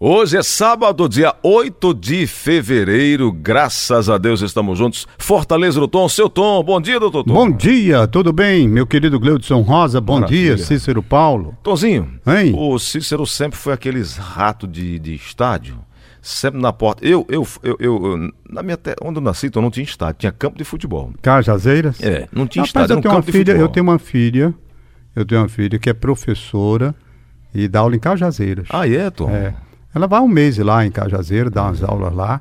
Hoje é sábado, dia 8 de fevereiro. Graças a Deus estamos juntos. Fortaleza do Tom, seu Tom. Bom dia, doutor Tom. Bom dia, tudo bem? Meu querido Gleudson Rosa, bom Maravilha. dia, Cícero Paulo. Tonzinho, Hein? o Cícero sempre foi aqueles ratos de, de estádio. Sempre na porta. Eu, eu, eu, eu- na minha terra, onde eu nasci, então não tinha estádio, tinha campo de futebol. Cajazeiras? É, não tinha Rapaz, estádio, eu era um tenho uma filha, futebol. eu tenho uma filha, eu tenho uma filha que é professora e dá aula em Cajazeiras. Ah, é, Tom? É. Ela vai um mês lá em Cajazeiras, dá umas aulas lá,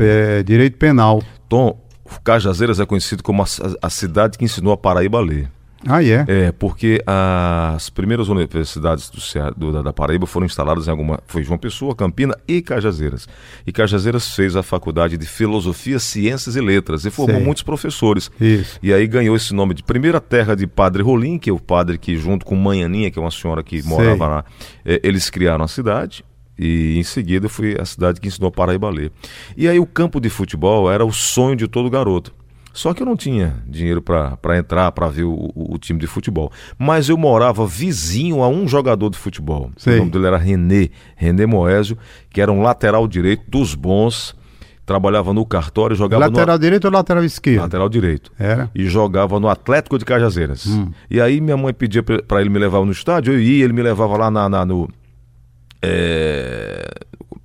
é, direito penal. Tom, Cajazeiras é conhecido como a, a cidade que ensinou a Paraíba a ler. Ah, é? É, porque as primeiras universidades do, do- da, Paraíba foram instaladas em alguma. Foi João Pessoa, Campina e Cajazeiras. E Cajazeiras fez a faculdade de Filosofia, Ciências e Letras e formou Sei. muitos professores. Isso. E aí ganhou esse nome de primeira terra de Padre Rolim, que é o padre que, junto com Manhaninha, que é uma senhora que Sei. morava lá, eh, eles criaram a cidade. E em seguida foi a cidade que ensinou a Paraíba a ler. E aí o campo de futebol era o sonho de todo garoto. Só que eu não tinha dinheiro para entrar, para ver o, o- o time de futebol. Mas eu morava vizinho a um jogador de futebol. Sei. O nome dele era René, René Moésio, que era um lateral direito dos bons, trabalhava no cartório, jogava Lateral no direito ou lateral esquerdo? lateral direito Era? e jogava no Atlético de Cajazeiras. Hum. E aí minha mãe pedia pra ele me levar no estádio, eu ia, ele me levava lá na, na- no. É,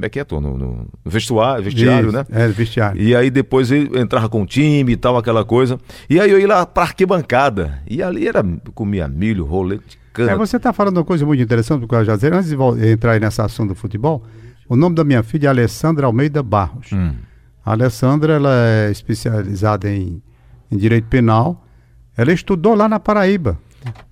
como é que é, Tom? No, no vestuário, vestiário, Isso, né? É, vestiário. E aí depois ele entrava com o time e tal, aquela coisa. E aí eu ia lá pra arquibancada. E ali era, comia milho, rolete de cana. É, você está falando uma coisa muito interessante do Cajazeiras. Antes de entrar aí nessa ação do futebol, o nome da minha filha é Alessandra Almeida Barros. Hum. A Alessandra ela é especializada em, em direito penal. Ela estudou lá na Paraíba.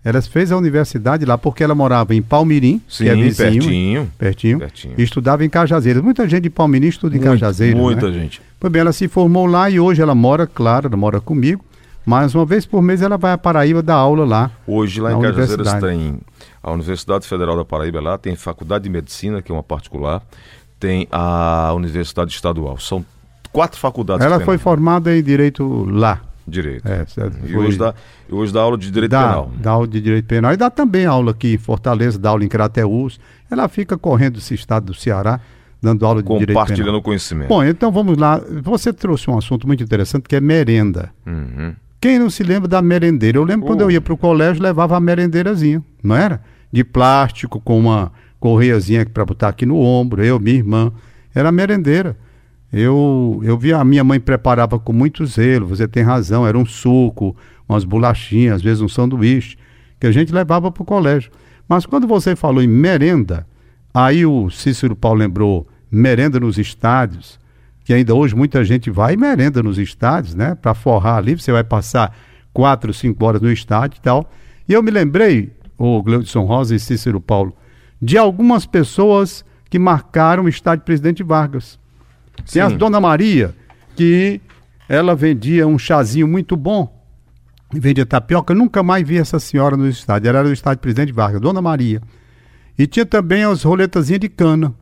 Ela fez a universidade lá porque ela morava em Palmirim, Sim, que é vizinho, pertinho. pertinho, Pertinho. e estudava em Cajazeiras. Muita gente de Palmirim estuda em Muito- Cajazeiras. Muita né? gente. Pois bem, ela se formou lá e hoje ela mora, claro, ela mora comigo. Mas uma vez por mês ela vai à Paraíba dar aula lá. Hoje lá em Cajazeiras tem a Universidade Federal da Paraíba lá, tem Faculdade de Medicina, que é uma particular, tem a Universidade Estadual. São quatro faculdades Ela foi formada em direito lá. Direito. É, certo. E Foi- hoje dá, e hoje dá aula de direito dá, penal. dá aula de direito penal. E dá também aula aqui em Fortaleza, dá aula em Crateús. Ela fica correndo esse estado do Ceará, dando aula de direito Compartilhando penal. o conhecimento. Bom, então vamos lá. Você trouxe um assunto muito interessante que é merenda. Uhum. Quem não se lembra da merendeira? Eu lembro quando eu ia para o colégio, levava a merendeirazinha, não era? De plástico, com uma correiazinha para botar aqui no ombro, eu, minha irmã. Era merendeira. Eu, eu vi a minha mãe preparava com muito zelo, você tem razão, era um suco, umas bolachinhas, às vezes um sanduíche, que a gente levava para o colégio. Mas quando você falou em merenda, aí o Cícero Paulo lembrou merenda nos estádios, que ainda hoje muita gente vai e merenda nos estádios, né? Para forrar ali, você vai passar quatro, cinco horas no estádio e tal. E eu me lembrei, o Gleudson Rosa e Cícero Paulo, de algumas pessoas que marcaram o estádio Presidente Vargas. Tem a. Dona Maria, que ela vendia um chazinho muito bom, vendia tapioca. Eu nunca mais vi essa senhora no estádio. Ela era do estádio Presidente Vargas, Dona Maria. E tinha também as roletazinhas de cana,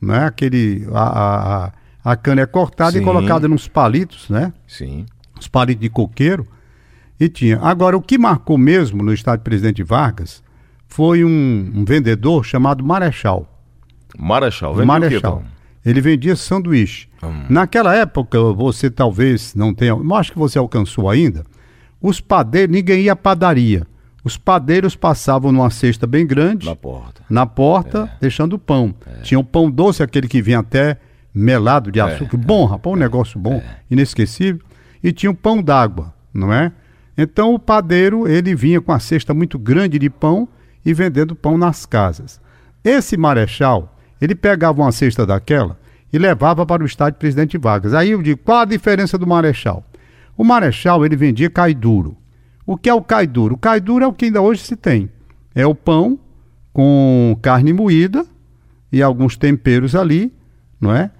né? Aquele, a, a, a- cana é cortada Sim. e colocada nos palitos, né? Sim. Os palitos de coqueiro. E tinha. Agora, o que marcou mesmo no estádio Presidente Vargas foi um, um vendedor chamado Marechal. Marechal. Vende o quê, Marechal. Ele vendia sanduíche. Hum. Naquela época, você talvez não tenha, eu acho que você alcançou ainda, os padeiros, ninguém ia à padaria. Os padeiros passavam numa cesta bem grande, Na porta. na porta, deixando o pão. Tinha o pão doce, aquele que vinha até melado de açúcar. bom, rapaz, um negócio bom, inesquecível. E tinha o pão d'água, não é? Então o padeiro, ele vinha com a cesta muito grande de pão e vendendo pão nas casas. Esse marechal, ele pegava uma cesta daquela e levava para o estádio Presidente Vargas. Aí eu digo, qual a diferença do marechal? O marechal, ele vendia cai duro. O que é o cai duro? O cai duro é o que ainda hoje se tem. É o pão com carne moída e alguns temperos ali, não é?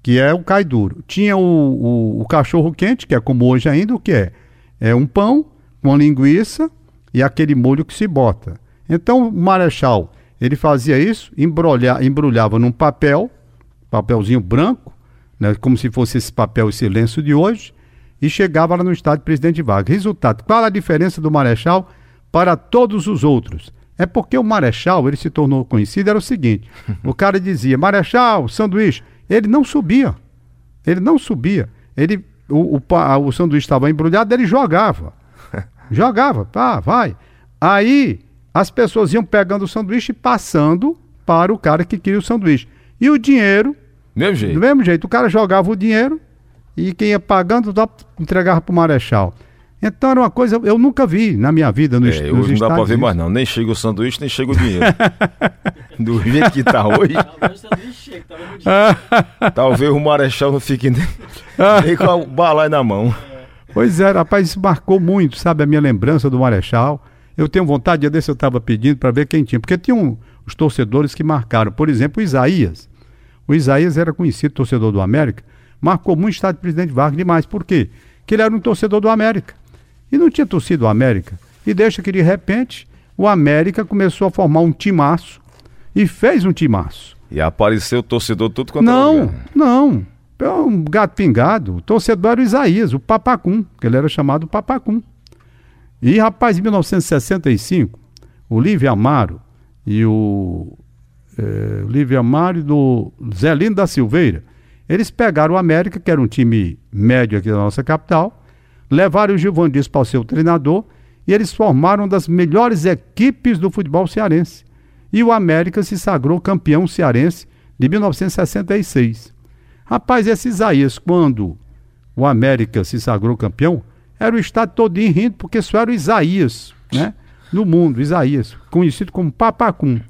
Que é o cai duro. Tinha o, o, o cachorro quente, que é como hoje ainda, o que é? É um pão com linguiça e aquele molho que se bota. Então o marechal, ele fazia isso, embrulha, embrulhava num papel, papelzinho branco, né, como se fosse esse papel, esse lenço de hoje, e chegava lá no estádio Presidente Vargas. Resultado, qual a diferença do Marechal para todos os outros? É porque o Marechal, ele se tornou conhecido, era o seguinte: o cara dizia, Marechal, sanduíche. Ele não subia. Ele não subia. Ele, o, o, o sanduíche estava embrulhado, ele jogava. jogava, pá, vai. Aí as pessoas iam pegando o sanduíche e passando para o cara que queria o sanduíche. E o dinheiro. Mesmo jeito. Do mesmo jeito. O cara jogava o dinheiro e quem ia pagando entregava para o Marechal. Então era uma coisa, eu nunca vi na minha vida no é, Hoje não dá para ver mais não, nem chega o sanduíche, nem chega o dinheiro. Do jeito que tá hoje. Talvez o Marechal não fique nem, nem com o balai na mão. Pois é, rapaz, isso marcou muito, sabe, a minha lembrança do Marechal. Eu tenho vontade, dia desse eu estava pedindo para ver quem tinha, porque tinha um, os torcedores que marcaram. Por exemplo, o Isaías. O Isaías era conhecido torcedor do América, marcou muito o estado de presidente Vargas demais. Por quê? Porque ele era um torcedor do América e não tinha torcido o América. E deixa que de repente o América começou a formar um timaço e fez um timaço. E apareceu o torcedor tudo quanto Não, não. É um gato pingado. O torcedor era o Isaías, o Papacum, que ele era chamado Papacum. E, rapaz, em 1965, o Lívio Amaro e o é, Lívio Amaro e do Zelino da Silveira, eles pegaram o América, que era um time médio aqui da nossa capital, levaram o Gilvan para o seu treinador e eles formaram uma das melhores equipes do futebol cearense. E o América se sagrou campeão cearense de 1966. Rapaz, esse Isaías, quando o América se sagrou campeão, era o estado todinho rindo, porque só era o Isaías, né? No mundo, Isaías, conhecido como Papacum.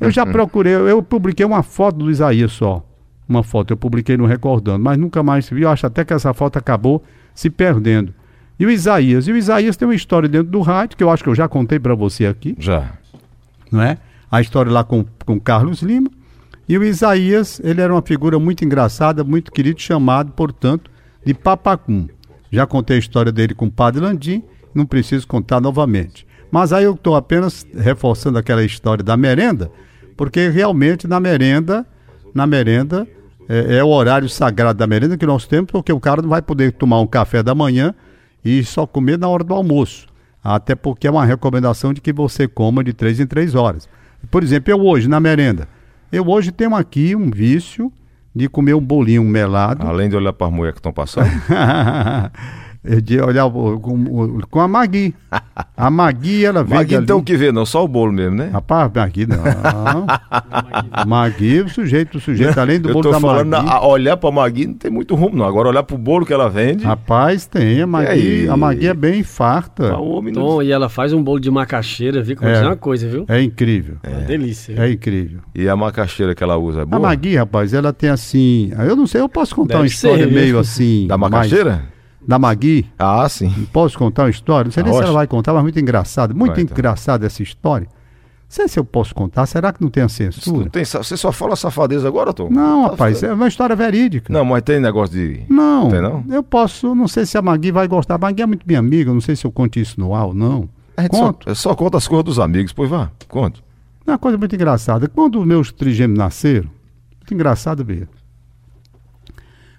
Eu já procurei, eu publiquei uma foto do Isaías só. Uma foto, eu publiquei no Recordando, mas nunca mais vi. Eu acho até que essa foto acabou se perdendo. E o Isaías? E o Isaías tem uma história dentro do rádio, que eu acho que eu já contei para você aqui. Já. Não é? A história lá com, com Carlos Lima. E o Isaías, ele era uma figura muito engraçada, muito querido, chamado, portanto, de Papacum. Já contei a história dele com o Padre Landim, não preciso contar novamente. Mas aí eu estou apenas reforçando aquela história da merenda, porque realmente na merenda, na merenda, é, é, o horário sagrado da merenda que nós temos, porque o cara não vai poder tomar um café da manhã e só comer na hora do almoço. Até porque é uma recomendação de que você coma de três em três horas. Por exemplo, eu hoje, na merenda, eu hoje tenho aqui um vício de comer um bolinho melado. Além de olhar para as mulheres que estão passando. de olhar com, com a Magui. A Magui, ela vem. Magui então o que vê, não, só o bolo mesmo, né? Rapaz, Magui não. Magui, o sujeito, o sujeito, além do Eu bolo tô da falando, Magui. Na, olhar pra Magui não tem muito rumo, não. Agora olhar pro bolo que ela vende. Rapaz, tem. A Magui, a Magui é bem farta. Tom, e ela faz um bolo de macaxeira, viu? Como é, é uma coisa, viu? É incrível. É, uma delícia. É incrível. E a macaxeira que ela usa é boa? A Magui, rapaz, ela tem assim. Eu não sei, eu posso contar Deve uma história ser, meio assim. Da macaxeira? Mais da Magui. Ah, sim. Posso contar uma história? Não sei ah, nem se ela vai contar, mas muito engraçado. Muito então. engraçada essa história. Não sei se eu posso contar. Será que não tem a censura? Não tem, você só fala safadeza agora, Tom? Não, rapaz, é uma história verídica. Não, mas tem negócio de. Não. Tem, não? Eu posso, não sei se a Magui vai gostar. A Magui é muito minha amiga, não sei se eu conto isso no ar ou não. Conto. Só, só conta as coisas dos amigos, pois vá, conte. É uma coisa muito engraçada. Quando os meus trigêmeos nasceram, muito engraçado ver.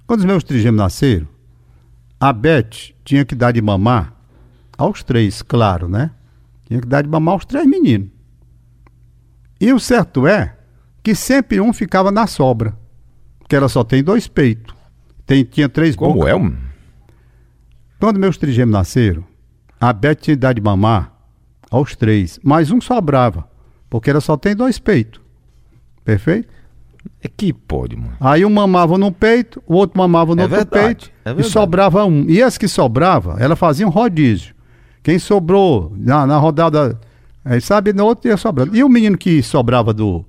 Quando os meus trigêmeos nasceram, a Beth tinha que dar de mamar aos três, claro, né? Tinha que dar de mamar aos três meninos. E o certo é que sempre um ficava na sobra. Porque ela só tem dois peitos. Tem, tinha três Como bocas. é? Um... Quando meus trigêmeos nasceram, a Beth tinha que dar de mamar aos três. Mas um sobrava. Porque ela só tem dois peitos. Perfeito? É que pode, mano. Aí um mamava no peito, o outro mamava no é outro verdade, peito é e sobrava um. E as que sobrava, ela fazia um rodízio. Quem sobrou na, na rodada, aí sabe, no outro ia sobrando. E o menino que sobrava do,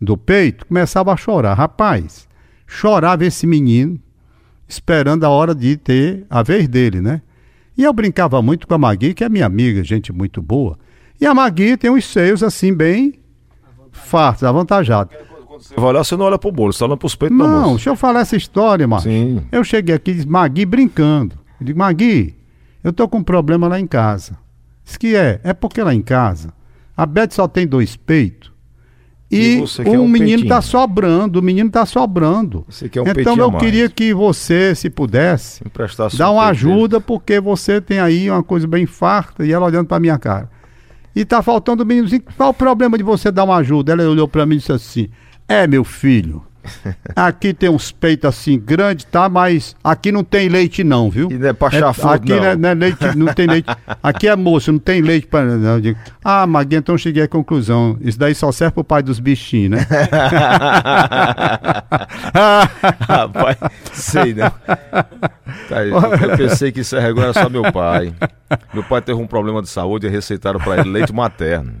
do peito começava a chorar. Rapaz, chorava esse menino, esperando a hora de ter a vez dele, né? E eu brincava muito com a Magui, que é minha amiga, gente muito boa. E a Magui tem uns seios assim, bem fartos, avantajados você vai olhar, você não olha pro bolo, você olha pros peitos Não, deixa eu falar essa história, mano. Sim. Eu cheguei aqui e disse, Magui brincando. Eu digo, Magui, eu tô com um problema lá em casa. Diz que é, é porque lá em casa a Beth só tem dois peitos. E, e um, um menino tá sobrando, o menino tá sobrando. Um então eu queria que você, se pudesse, dar uma ajuda, dele. porque você tem aí uma coisa bem farta e ela olhando para minha cara. E tá faltando o meninozinho. Qual o problema de você dar uma ajuda? Ela olhou para mim e disse assim: É, meu filho. Aqui tem uns peitos assim grandes, tá? Mas aqui não tem leite, não, viu? E não é pra É, chafudo, aqui não. não. é, não é leite, não tem leite. Aqui é moço, não tem leite para. Eu digo, ah, Maguinha, então cheguei à conclusão. Isso daí só serve pro pai dos bichinhos, né? Rapaz, sei não. Tá, eu, pensei que isso era só meu pai. Meu pai teve um problema de saúde e receitaram para ele leite materno.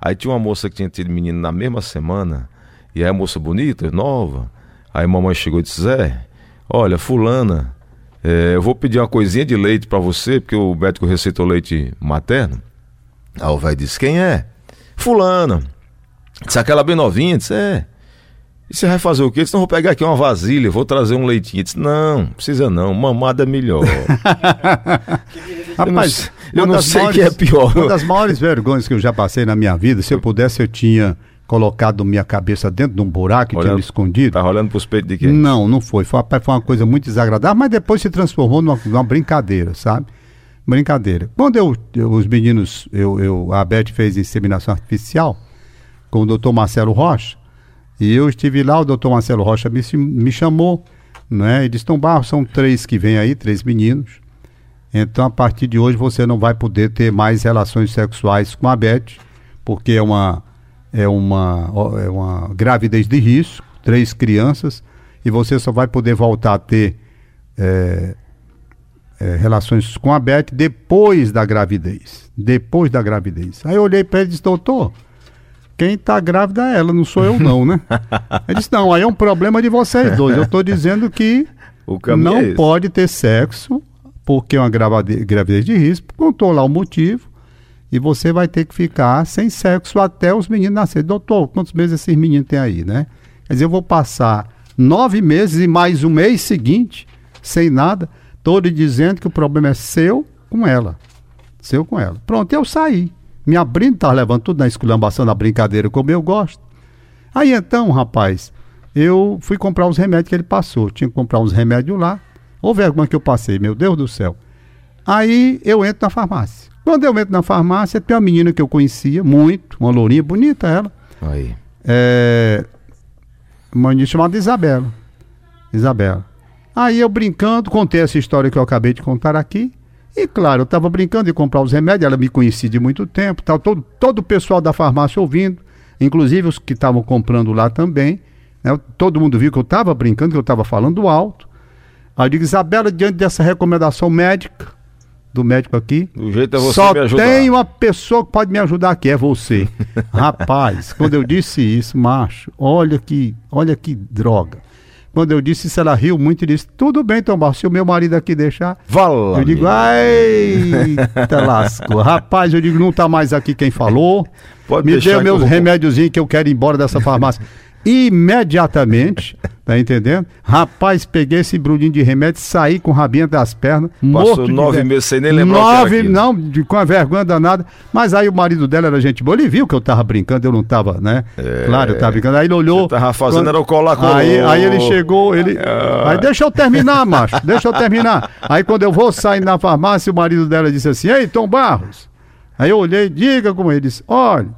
Aí tinha uma moça que tinha tido menino na mesma semana, e aí a moça bonita, nova. Aí mamãe chegou e disse: Zé, olha, fulana, é, eu vou pedir uma coisinha de leite para você, porque o médico receitou leite materno. Aí o velho disse: Quem é? Fulana. Disse aquela bem novinha, disse: É. E você vai fazer o quê? Disse, não, vou pegar aqui uma vasilha, vou trazer um leitinho. Disse, não, precisa não, mamada é melhor. eu não, eu não sei o que é pior. Uma das maiores vergonhas que eu já passei na minha vida, se eu pudesse, eu tinha colocado minha cabeça dentro de um buraco e tinha Olhando- me escondido. Tá rolando pros peitos de quem? Não, não foi. Foi uma, foi uma coisa muito desagradável, mas depois se transformou numa, numa brincadeira, sabe? Brincadeira. Quando eu, eu- os meninos, eu, eu, a Beth fez inseminação artificial com o doutor Marcelo Rocha, e eu estive lá, o doutor Marcelo Rocha me, me chamou, né? E disse, Tom Barros, são três que vêm aí, três meninos. Então, a partir de hoje, você não vai poder ter mais relações sexuais com a Beth, porque é uma, é uma, é uma gravidez de risco, três crianças, e você só vai poder voltar a ter é, é, relações com a Beth depois da gravidez. Depois da gravidez. Aí eu olhei para ele e disse, doutor, quem está grávida é ela, não sou eu não, né? Ele disse, não, aí é um problema de vocês dois. Eu estou dizendo que não é pode ter sexo, porque é uma gravidez de risco. Contou lá o motivo. E você vai ter que ficar sem sexo até os meninos nascerem. Doutor, quantos meses esses meninos têm aí, né? Quer dizer, eu vou passar nove meses e mais um mês seguinte, sem nada, todo dizendo que o problema é seu com ela. Seu com ela. Pronto, eu saí. Me abrindo, tá levando tudo na esculambação, na brincadeira, como eu gosto. Aí então, rapaz, eu fui comprar os remédios que ele passou. Tinha que comprar uns remédios lá. Ô vergonha que eu passei, meu Deus do céu. Aí eu entro na farmácia. Quando eu entro na farmácia, tem uma menina que eu conhecia muito, uma lourinha bonita ela. Aí. É, uma menina chamada Isabela. Isabela. Aí eu brincando, contei essa história que eu acabei de contar aqui. E claro, eu estava brincando de comprar os remédios, ela me conhecia de muito tempo, tal, todo, todo o pessoal da farmácia ouvindo, inclusive os que estavam comprando lá também. né? Todo mundo viu que eu estava brincando, que eu estava falando alto. Aí eu digo, Isabela, diante dessa recomendação médica, do médico aqui, O jeito é você só me ajudar. tem uma pessoa que pode me ajudar aqui, é você. Rapaz, quando eu disse isso, macho, olha que, olha que droga. Quando eu disse isso, ela riu muito e disse: Tudo bem, Tom Barros, se o meu marido aqui deixar. Vala, eu digo, eita lascou. Rapaz, eu digo, não tá mais aqui quem falou. Pode Me dê meus remédiozinhos que eu quero ir embora dessa farmácia. Imediatamente, tá entendendo? Rapaz, peguei esse brudinho de remédio, saí com o rabinho das pernas, morto de nove ver- meses sem nem lembrar Nove, não, de- com a vergonha danada. Mas aí o marido dela era gente boa, ele viu que eu tava brincando, eu não tava, né? Claro, eu tava brincando. Aí ele olhou. É. Você tava fazendo era o colar colou. Aí, aí ele chegou, ele. Ah. Aí deixa eu terminar, macho, deixa eu terminar. Aí quando eu vou sair na farmácia, o marido dela disse assim: Ei, Tom Barros. Aí eu olhei, diga como ele disse: Olha,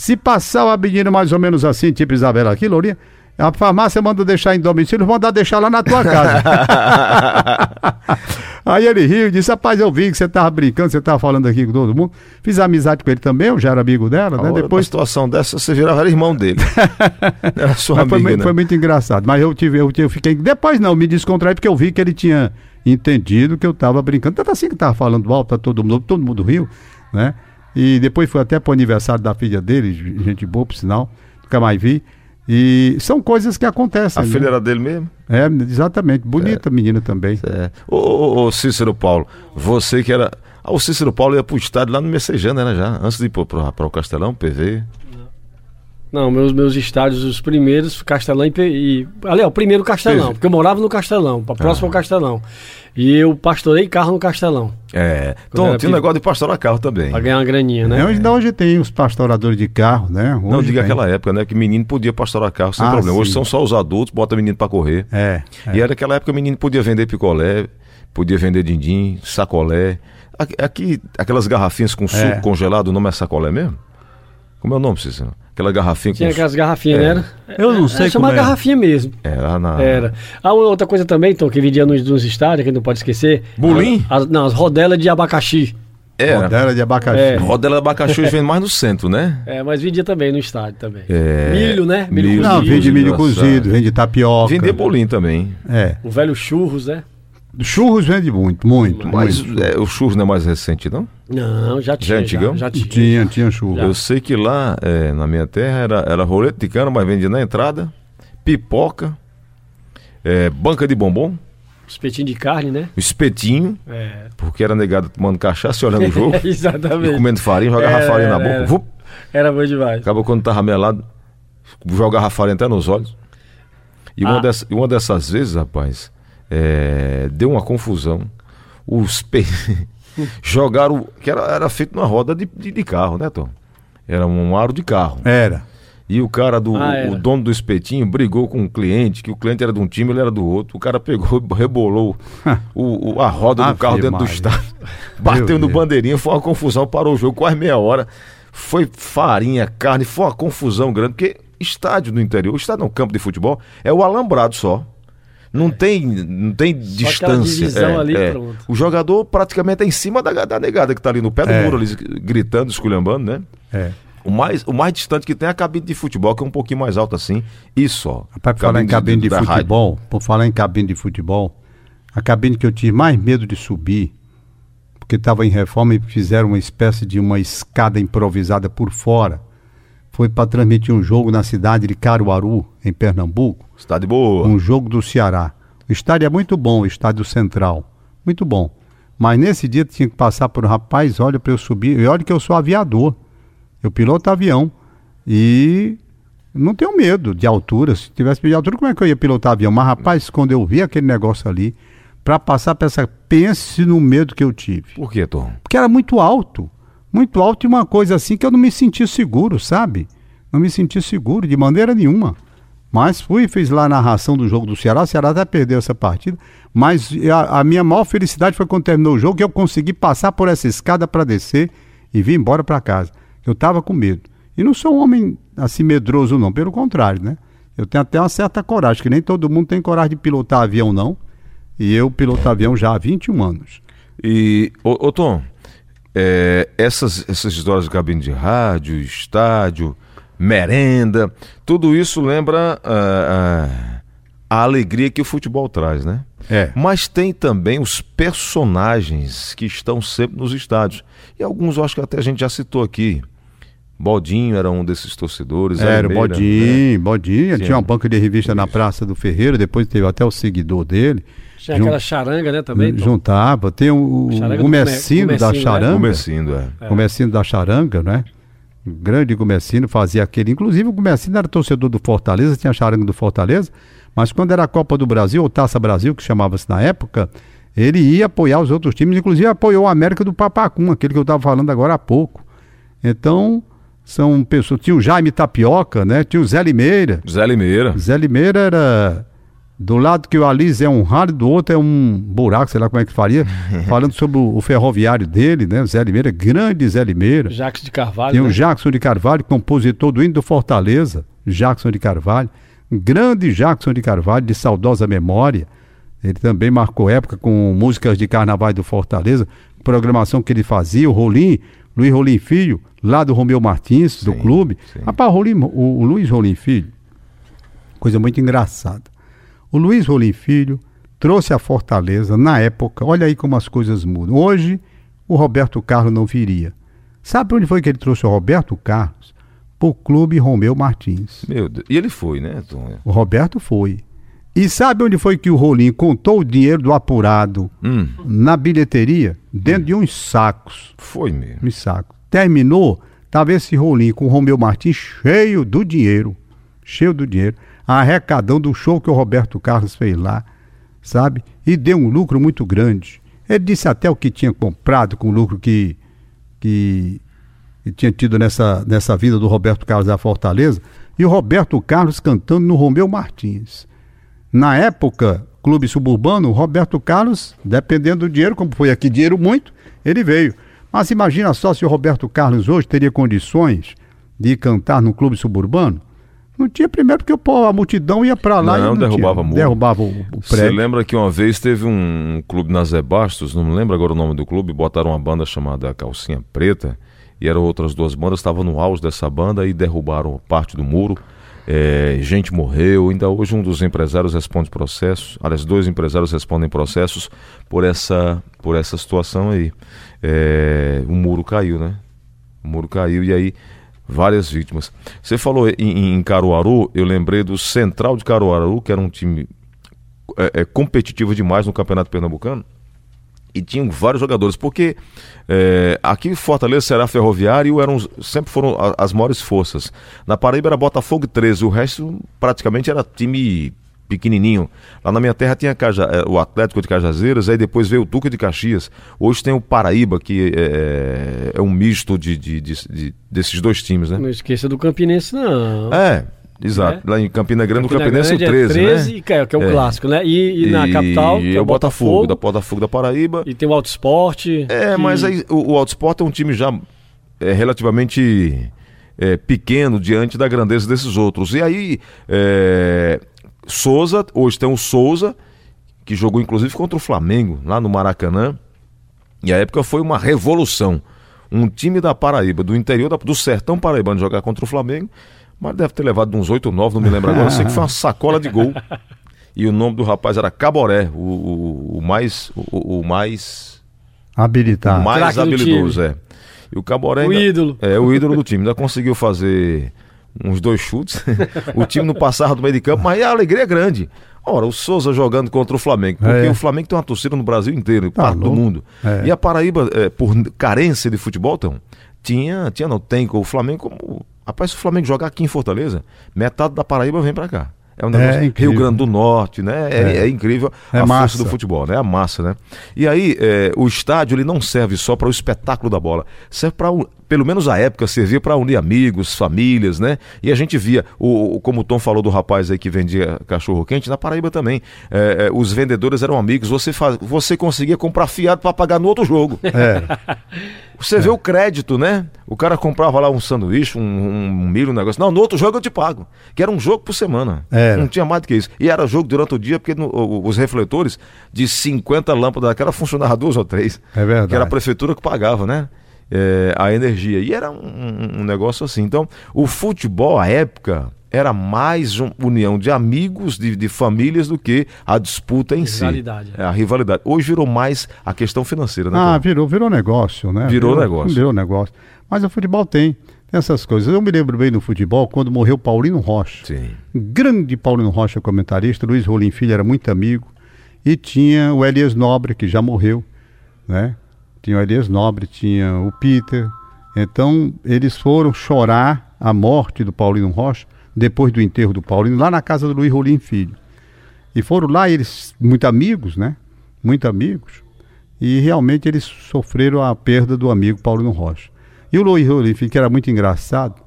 se passar uma menina mais ou menos assim, tipo Isabela aqui, Lourinha, a farmácia manda deixar em domicílio, manda deixar lá na tua casa. Aí ele riu e disse: Rapaz, eu vi que você tava brincando, você tava falando aqui com todo mundo. Fiz amizade com ele também, eu já era amigo dela, né? Depois situação dessa, você virava irmão dele. Era sua mas foi, amiga, mui- né? foi muito engraçado. Mas eu tive, eu, tive- eu fiquei. Depois não, me descontraí porque eu vi que ele tinha entendido que eu tava brincando. Tanto assim que tava falando alto, tá todo mundo, todo mundo riu, né? E depois fui até pro aniversário da filha dele, gente boa, por sinal, nunca mais vi. E são coisas que acontecem. A né? filha era dele mesmo? É, exatamente. Bonita menina também. É. Ô, ô, ô, Cícero Paulo, você que era. Ah, o Cícero Paulo ia pro estádio lá no Messejana, né? Já, antes de ir pro, pro, pro Castelão, PV. Não, meus, meus estádios, os primeiros, Castelão e. E ali, ó, o primeiro Castelão, Sim. porque eu morava no Castelão, pra próximo ao Castelão. E eu pastorei carro no Castelão, É. Então, tinha um negócio de pastorar carro também. pra ganhar uma graninha, né? É, hoje, ainda hoje tem os pastoradores de carro, né? Hoje Não, diga tem. aquela época, né? Que menino podia pastorar carro sem Ah, problema. Hoje sim. são só os adultos, bota menino pra correr. É. é. E era aquela época que o menino podia vender picolé, podia vender din-din, sacolé. Aqui, aqui, aquelas garrafinhas com suco É. congelado, o nome é sacolé mesmo? Como é o nome, Cícero? Aquela garrafinha Tinha aquelas garrafinhas, É. né? Eu não sei Era chamada como é. garrafinha mesmo. Era na. Era. Ah, outra coisa também, Tom, que vendia nos, nos estádios, que a gente não pode esquecer. Bolim? As, não, as rodelas de abacaxi. Era. Rodela de abacaxi. É. Rodela de abacaxi vem mais no centro, né? É, mas vendia também no estádio também. É. Milho, né? Milho, Milho. Não, cozido. vende milho cozido, vende tapioca. Vender bolinho também. É. O velho churros, né? Churros vende muito, muito. Mas muito. é, o churros não é mais recente, não? Não, já tinha. Já é antigão? Já, já tinha. Tinha, tinha churros. Já. Eu sei que lá é, na minha terra era, era rolete de cana, mas vendia na entrada, pipoca, é, banca de bombom, Espetinho de carne, né? espetinho, É. porque era negado tomando cachaça e olhando o jogo, e Exatamente. comendo farinha, jogava Era, farinha na era, boca. era. vup, Era bom demais. acabou quando tava melado, jogava farinha até nos olhos. E uma, Ah. dessa- e uma dessas vezes, rapaz, é, deu uma confusão. Os pe... jogaram, que era, era feito numa roda de, de, de carro, né, Tom? Era um aro de carro. Era. E o cara do. Ah, o dono do espetinho brigou com o cliente, que o cliente era de um time, ele era do outro. O cara pegou, rebolou o, o- a roda do carro dentro do estádio. Bateu no bandeirinha, foi uma confusão, parou o jogo quase meia hora. Foi farinha, carne, foi uma confusão grande, porque estádio no interior, estádio no campo de futebol, é o alambrado só. Não tem, não tem aquela distância. divisão é, ali, é. pronto. O jogador praticamente é em cima da, da negada que tá ali no pé do É. muro, ali, gritando, esculhambando, né? É. O mais, o mais distante que tem é a cabine de futebol, que é um pouquinho mais alta assim. E só. Rapaz, por falar em cabine de, rádio. futebol, por falar em cabine de futebol, a cabine que eu tive mais medo de subir, porque estava em reforma e fizeram uma espécie de uma escada improvisada por fora, foi para transmitir um jogo na cidade de Caruaru, em Pernambuco, Está de boa. um jogo do Ceará. O estádio é muito bom, o estádio central, muito bom. Mas nesse dia tinha que passar por um rapaz, olha para eu subir, e olha que eu sou aviador. Eu piloto avião e não tenho medo de altura. Se tivesse medo de altura, como é que eu ia pilotar avião? Mas rapaz, quando eu vi aquele negócio ali, para passar para essa, pense no medo que eu tive. Por que, Tom? Porque era muito alto. Muito alto e uma coisa assim que eu não me senti seguro, sabe? Não me senti seguro de maneira nenhuma. Mas fui, fiz lá a narração do jogo do Ceará. O Ceará até perdeu essa partida. Mas a, a minha maior felicidade foi quando terminou o jogo que eu consegui passar por essa escada para descer e vir embora para casa. Eu estava com medo. E não sou um homem assim medroso, não. Pelo contrário, né? Eu tenho até uma certa coragem, que nem todo mundo tem coragem de pilotar avião, não. E eu piloto avião já há 21 anos. E, ô, ô, Tom, é, essas, essas histórias de cabine de rádio, estádio, merenda, tudo isso lembra ah, ah, a alegria que o futebol traz, né? É. Mas tem também os personagens que estão sempre nos estádios. E alguns eu acho que até a gente já citou aqui. Bodinho era um desses torcedores. Era o Meira, né? Bodinho, Bodinho. Sim. Tinha uma banca de revista na Praça do Ferreiro, depois teve até o seguidor dele. Tinha Jun- aquela charanga, né, também. Tom? Juntava. Tem o, Charanga o Come- da né? Charanga. Comecindo, é. O Gomecino da Charanga, né? O grande Gomecino fazia aquele. Inclusive, o Gomecino era torcedor do Fortaleza, tinha a charanga do Fortaleza, mas quando era a Copa do Brasil, ou Taça Brasil, que chamava-se na época, ele ia apoiar os outros times, inclusive apoiou a América do Papacum, aquele que eu estava falando agora há pouco. Então, são pessoas. Tinha o Jaime Tapioca, né? Tinha o Zé Limeira. Zé Limeira. Zé Limeira era. Do lado que o Alice é um rádio, do outro é um buraco, sei lá como é que faria. falando sobre o, o ferroviário dele, né? O Zé Limeira, grande Zé Limeira. Jacques de Carvalho. Tem o né? Jackson de Carvalho, compositor do hino do Fortaleza, Jackson de Carvalho, grande Jackson de Carvalho, de saudosa memória. Ele também marcou época com músicas de carnaval do Fortaleza, programação que ele fazia, o Rolim, Luiz Rolim Filho, lá do Romeu Martins, do Sim, clube. sim. Rapaz, o, Rolim, o, o Luiz Rolim Filho, coisa muito engraçada. O Luiz Rolim Filho trouxe a Fortaleza na época, olha aí como as coisas mudam. Hoje, o Roberto Carlos não viria. Sabe onde foi que ele trouxe o Roberto Carlos? Pro clube Romeu Martins. Meu Deus. E ele foi, né, Tom? O Roberto foi. E sabe onde foi que o Rolim contou o dinheiro do apurado Hum, na bilheteria? Dentro de uns sacos. foi mesmo. Uns sacos. Terminou, tava esse Rolim com o Romeu Martins cheio do dinheiro. Cheio do dinheiro. Arrecadão do show que o Roberto Carlos fez lá, sabe? E deu um lucro muito grande. Ele disse até o que tinha comprado com o lucro que, que, que tinha tido nessa, nessa vida do Roberto Carlos da Fortaleza. E o Roberto Carlos cantando no Romeu Martins. Na época, clube suburbano, Roberto Carlos, dependendo do dinheiro, como foi aqui dinheiro muito, ele veio. Mas imagina só se o Roberto Carlos hoje teria condições de cantar no clube suburbano. Não tinha primeiro porque pô, a multidão ia para lá não, e não derrubava tinha, derrubava o, o Você prédio. lembra que uma vez teve um clube na Zé Bastos, não me lembro agora o nome do clube, botaram uma banda chamada Calcinha Preta, e eram outras duas bandas, estavam no auge dessa banda e derrubaram parte do muro. É, gente morreu, ainda hoje um dos empresários responde processos, aliás, dois empresários respondem processos por essa, por essa situação aí. É, o muro caiu, né? O muro caiu e aí várias vítimas. Você falou em, em Caruaru, eu lembrei do Central de Caruaru, que era um time é, é, competitivo demais no Campeonato Pernambucano. E tinham vários jogadores, porque é, aqui em Fortaleza será ferroviário eram, sempre foram a- as maiores forças. Na Paraíba era Botafogo e 13, o resto praticamente era time pequenininho. Lá na minha terra tinha Caja- é, o Atlético de Cajazeiras, aí depois veio o Tuca de Caxias. Hoje tem o Paraíba, que é, é um misto de, de- de- de- desses dois times, né? Não esqueça do Campinense, não. É, exato. Lá em Campina Grande, o Campina Campinense o Grande 13, é 13 né? que é, é o É. clássico, né? E, e na capital, que E é o Botafogo, da Botafogo da Paraíba. E tem o Auto Esporte. É, que- mas aí o, o Autosport é um time já é, relativamente é, pequeno diante da grandeza desses outros. E aí, é, Souza, hoje tem o Souza, que jogou inclusive contra o Flamengo, lá no Maracanã. E a época foi uma revolução. Um time da Paraíba, do interior da- do sertão paraibano, jogar contra o Flamengo, mas deve ter levado uns 8 ou 9, não me lembro agora. Eu sei que foi uma sacola de gol. E o nome do rapaz era Caboré, o, o- o mais. O, o mais Habilitar. mais Craque do habilidoso, é. E o Caboré. O ainda- ídolo. É, o ídolo do time. Ainda conseguiu fazer uns dois chutes. o time não passava do meio de campo, mas a alegria é grande. Ora, o Souza jogando contra o Flamengo, porque É. o Flamengo tem uma torcida no Brasil inteiro, Tá parte do louco. mundo. É. E a Paraíba, é, por carência de futebol, então, tinha, tinha não, tem o Flamengo como. Rapaz, se o Flamengo jogar aqui em Fortaleza, metade da Paraíba vem pra cá. É um É negócio. incrível. Rio Grande do Norte, né? É, É. é incrível É a massa. força do futebol, né? A massa, né? E aí, é, o estádio ele não serve só para o espetáculo da bola, serve para pelo menos a época servia para unir amigos, famílias, né? E a gente via, o, como o Tom falou do rapaz aí que vendia cachorro quente, na Paraíba também, é, é, os vendedores eram amigos, você, faz, você conseguia comprar fiado para pagar no outro jogo. É. Você vê o crédito, né? O cara comprava lá um sanduíche, um, um milho, um negócio. Não, no outro jogo eu te pago. Que era um jogo por semana. Era. Não tinha mais do que isso. E era jogo durante o dia, porque no- os refletores de 50 lâmpadas daquela funcionavam duas ou três. É verdade. Que era a prefeitura que pagava, né? É, a energia. E era um, um- negócio assim. Então, o futebol, à época, era mais uma união de amigos, de, de famílias, do que a disputa em Rivalidade, si. É, a rivalidade. Hoje virou mais a questão financeira, né? Ah, virou, virou negócio, né? Virou negócio. Virou negócio. Mas o futebol tem, tem essas coisas. Eu me lembro bem do futebol quando morreu Paulino Rocha. Sim. Grande Paulino Rocha, comentarista. Luiz Rolim Filho era muito amigo. E tinha o Elias Nobre, que já morreu, né? Tinha o Elias Nobre, tinha o Peter. Então, eles foram chorar a morte do Paulino Rocha, depois do enterro do Paulino, lá na casa do Luiz Rolim Filho. E foram lá, eles, muito amigos, né? Muito amigos. E realmente eles sofreram a perda do amigo Paulino Rocha. E o Luiz Rolim Filho, que era muito engraçado,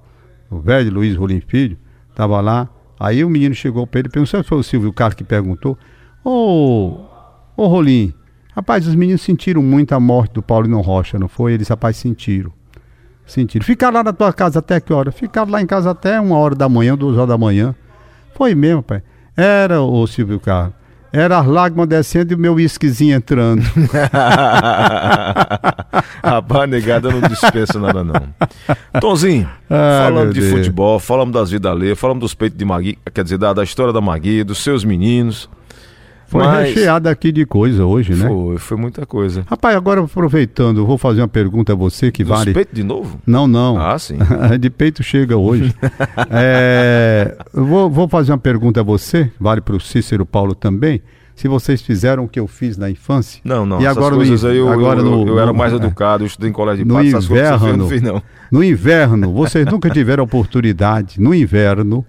o velho Luiz Rolim Filho, estava lá. Aí o menino chegou para ele e perguntou: se foi o Silvio Carlos que perguntou? Ô, ô Rolim, rapaz, os meninos sentiram muito a morte do Paulino Rocha, não foi? Eles, rapaz, sentiram. Sentiram. Ficaram lá na tua casa até que hora? Ficaram lá em casa até uma hora da manhã, duas horas da manhã. Foi mesmo, pai. Era, ô Silvio Carlos. Era as lágrimas descendo e o meu uísquezinho entrando. Rapaz, negada não dispensa nada, não. Tonzinho, Ah, falando de Deus. futebol, falamos das vidas alheias, falamos dos peitos de Magui, quer dizer, da, da história da Magui, dos seus meninos. Foi Mas recheado aqui de coisa hoje, né? Foi, foi muita coisa. Rapaz, agora aproveitando, vou fazer uma pergunta a você que Dos vale. peitos de novo? Não, não. Ah, sim. de peito chega hoje. É, vou, vou fazer uma pergunta a você, vale para o Cícero Paulo também. Se vocês fizeram o que eu fiz na infância. Não, não. E agora no coisas aí eu, agora eu, no- eu era no- mais educado, eu estudei em colégio de no paz, essas coisas eu não inverno. fiz, não. No inverno, vocês nunca tiveram oportunidade, no inverno,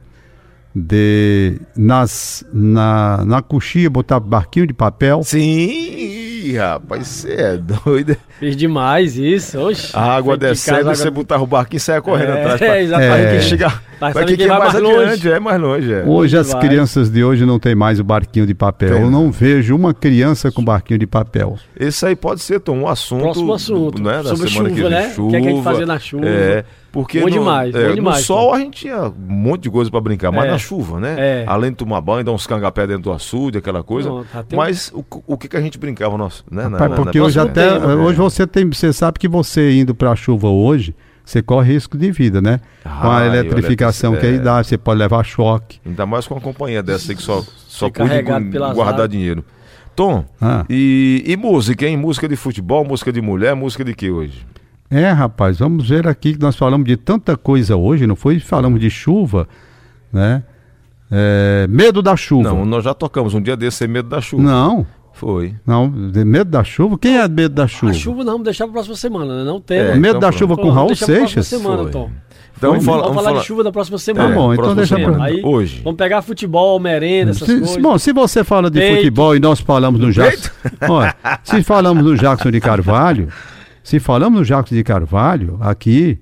de nas, na, na coxia botar barquinho de papel Sim! Rapaz, você é doido. Fiz demais isso. Oxe, a água de descendo, casa, você água- botava o barquinho e saia correndo É, atrás. pra- é, exatamente. chegar. Mas Pra sabe quem quem é vai mais mais longe? adiante, é mais longe. É. Hoje as vai. crianças de hoje não tem mais o barquinho de papel. Tem, Eu não. vejo uma criança com barquinho de papel. Esse aí pode ser, Tom, um assunto. Próximo assunto. Né, da Sobre semana chuva, que vem. né? O que é que a gente fazia na chuva. É, porque Bom no, demais, é, bom no demais, sol Tom. a gente tinha um monte de coisa pra brincar, mas É. na chuva, né? É. Além de tomar banho, dar uns cangapé dentro do açude, aquela coisa. Até um- mas o, o que, que a gente brincava nosso, né? na- Pai, na- porque na- hoje até tema, é. hoje você tem, você sabe que você indo para a chuva hoje, você corre risco de vida, né? com a Ah, eletrificação que aí é. dá, você pode levar choque. Ainda mais com uma companhia dessa aí que só, só cuida guardar águas. dinheiro. Tom, Ah. e, e música, hein? Música de futebol, música de mulher, música de que hoje? É, rapaz, vamos ver aqui que nós falamos de tanta coisa hoje, não foi? Falamos de chuva, né? É, medo da chuva. Não, nós já tocamos um dia desse sem medo da chuva. não, Foi. não, de medo da chuva? Quem é medo da chuva? A chuva não, vamos deixar pra próxima semana, né? Não tem. É, né? medo então da pronto. chuva com Raul Seixas? semana, Foi. Tom. Então Vamos, fala- vamos vamos falar falar- de chuva na próxima Tá semana. bom, então próxima deixa pra... Aí, Hoje. Vamos pegar futebol, merenda, essas Se, coisas. bom, se você fala de Peito. futebol e nós falamos no Jackson. Olha, se falamos no Jackson de Carvalho, se falamos no Jackson de Carvalho aqui,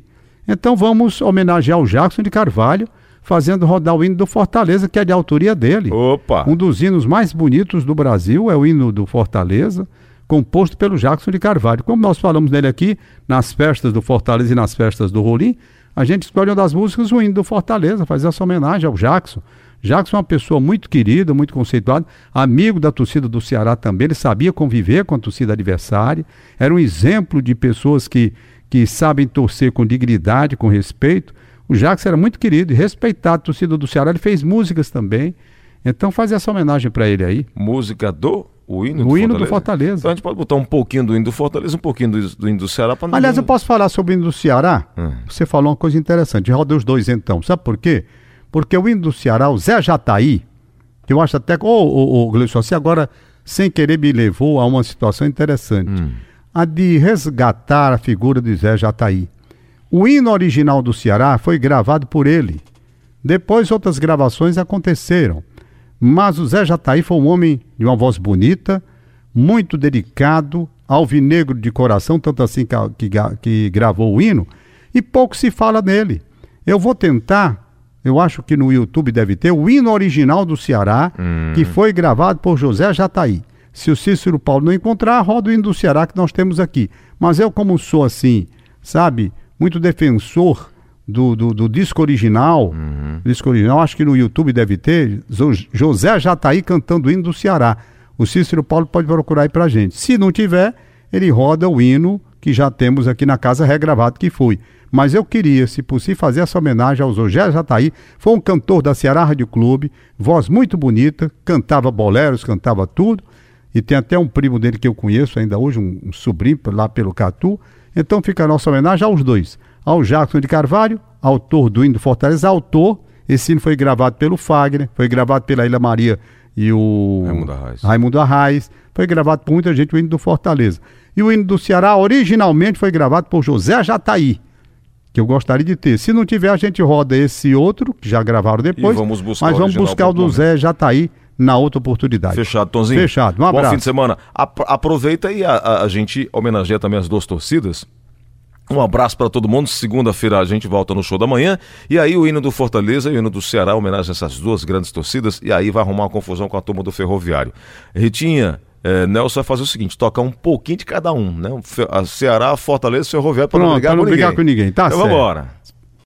então vamos homenagear o Jackson de Carvalho, fazendo rodar o hino do Fortaleza, que é de autoria dele. Opa! Um dos hinos mais bonitos do Brasil é o hino do Fortaleza, composto pelo Jackson de Carvalho. Como nós falamos dele aqui, nas festas do Fortaleza e nas festas do Rolim, a gente escolhe uma das músicas, o hino do Fortaleza, fazer essa homenagem ao Jackson. Jackson é uma pessoa muito querida, muito conceituada, amigo da torcida do Ceará também, ele sabia conviver com a torcida adversária, era um exemplo de pessoas que, que sabem torcer com dignidade, com respeito. O Jackson era muito querido e respeitado, a torcida do Ceará, ele fez músicas também. Então faz essa homenagem para ele aí. Música do o hino O hino do Fortaleza. Então a gente pode botar um pouquinho do hino do Fortaleza, um pouquinho do, do hino do Ceará para Aliás, eu posso falar sobre o hino do Ceará? Hum. Você falou uma coisa interessante. Roda os dois então. Sabe por quê? Porque o hino do Ceará, o Zé Jataí, que eu acho até. Ô, ô, ô, Gleison, você agora, sem querer, me levou a uma situação interessante. Hum. A de resgatar a figura de Zé Jataí. O hino original do Ceará foi gravado por ele. Depois outras gravações aconteceram. Mas o Zé Jataí foi um homem de uma voz bonita, muito delicado, alvinegro de coração, tanto assim que, que, que gravou o hino, e pouco se fala nele. Eu vou tentar, eu acho que no YouTube deve ter, o hino original do Ceará, que foi gravado por José Jataí. Se o Cícero Paulo não encontrar, roda o hino do Ceará que nós temos aqui. Mas eu, como sou assim, sabe, muito defensor do, do, do disco original, disco original, acho que no YouTube deve ter, José Jataí cantando o hino do Ceará. O Cícero Paulo pode procurar aí pra gente. Se não tiver, ele roda o hino que já temos aqui na casa regravado que foi. Mas eu queria, se possível, fazer essa homenagem ao José Jataí. Foi um cantor da Ceará Rádio Clube, voz muito bonita, cantava boleros, cantava tudo. E tem até um primo dele que eu conheço ainda hoje, um, um sobrinho lá pelo Catu. Então fica a nossa homenagem aos dois. Ao Jackson de Carvalho, autor do hino do Fortaleza, autor. Esse hino foi gravado pelo Fagner, foi gravado pela Ilha Maria e o Raimundo Arraes. Raimundo Arraes. Foi gravado por muita gente o hino do Fortaleza. E o hino do Ceará originalmente foi gravado por José Jataí, que eu gostaria de ter. Se não tiver, a gente roda esse outro, que já gravaram depois. E vamos buscar mas vamos buscar o do Zé Jataí na outra oportunidade. Fechado, Tonzinho. Fechado. Um Bom abraço. fim de semana. Ap- aproveita e a, a- a gente homenageia também as duas torcidas. Um abraço para todo mundo. Segunda-feira a gente volta no show da manhã. E aí o hino do Fortaleza e o hino do Ceará homenagem a essas duas grandes torcidas. E aí vai arrumar uma confusão com a turma do Ferroviário. Ritinha, eh, Nelson vai fazer o seguinte: tocar um pouquinho de cada um, né? Ceará, Fortaleza e Ferroviário para não brigar pra não com brigar ninguém. com ninguém. Tá então certo. vamos embora.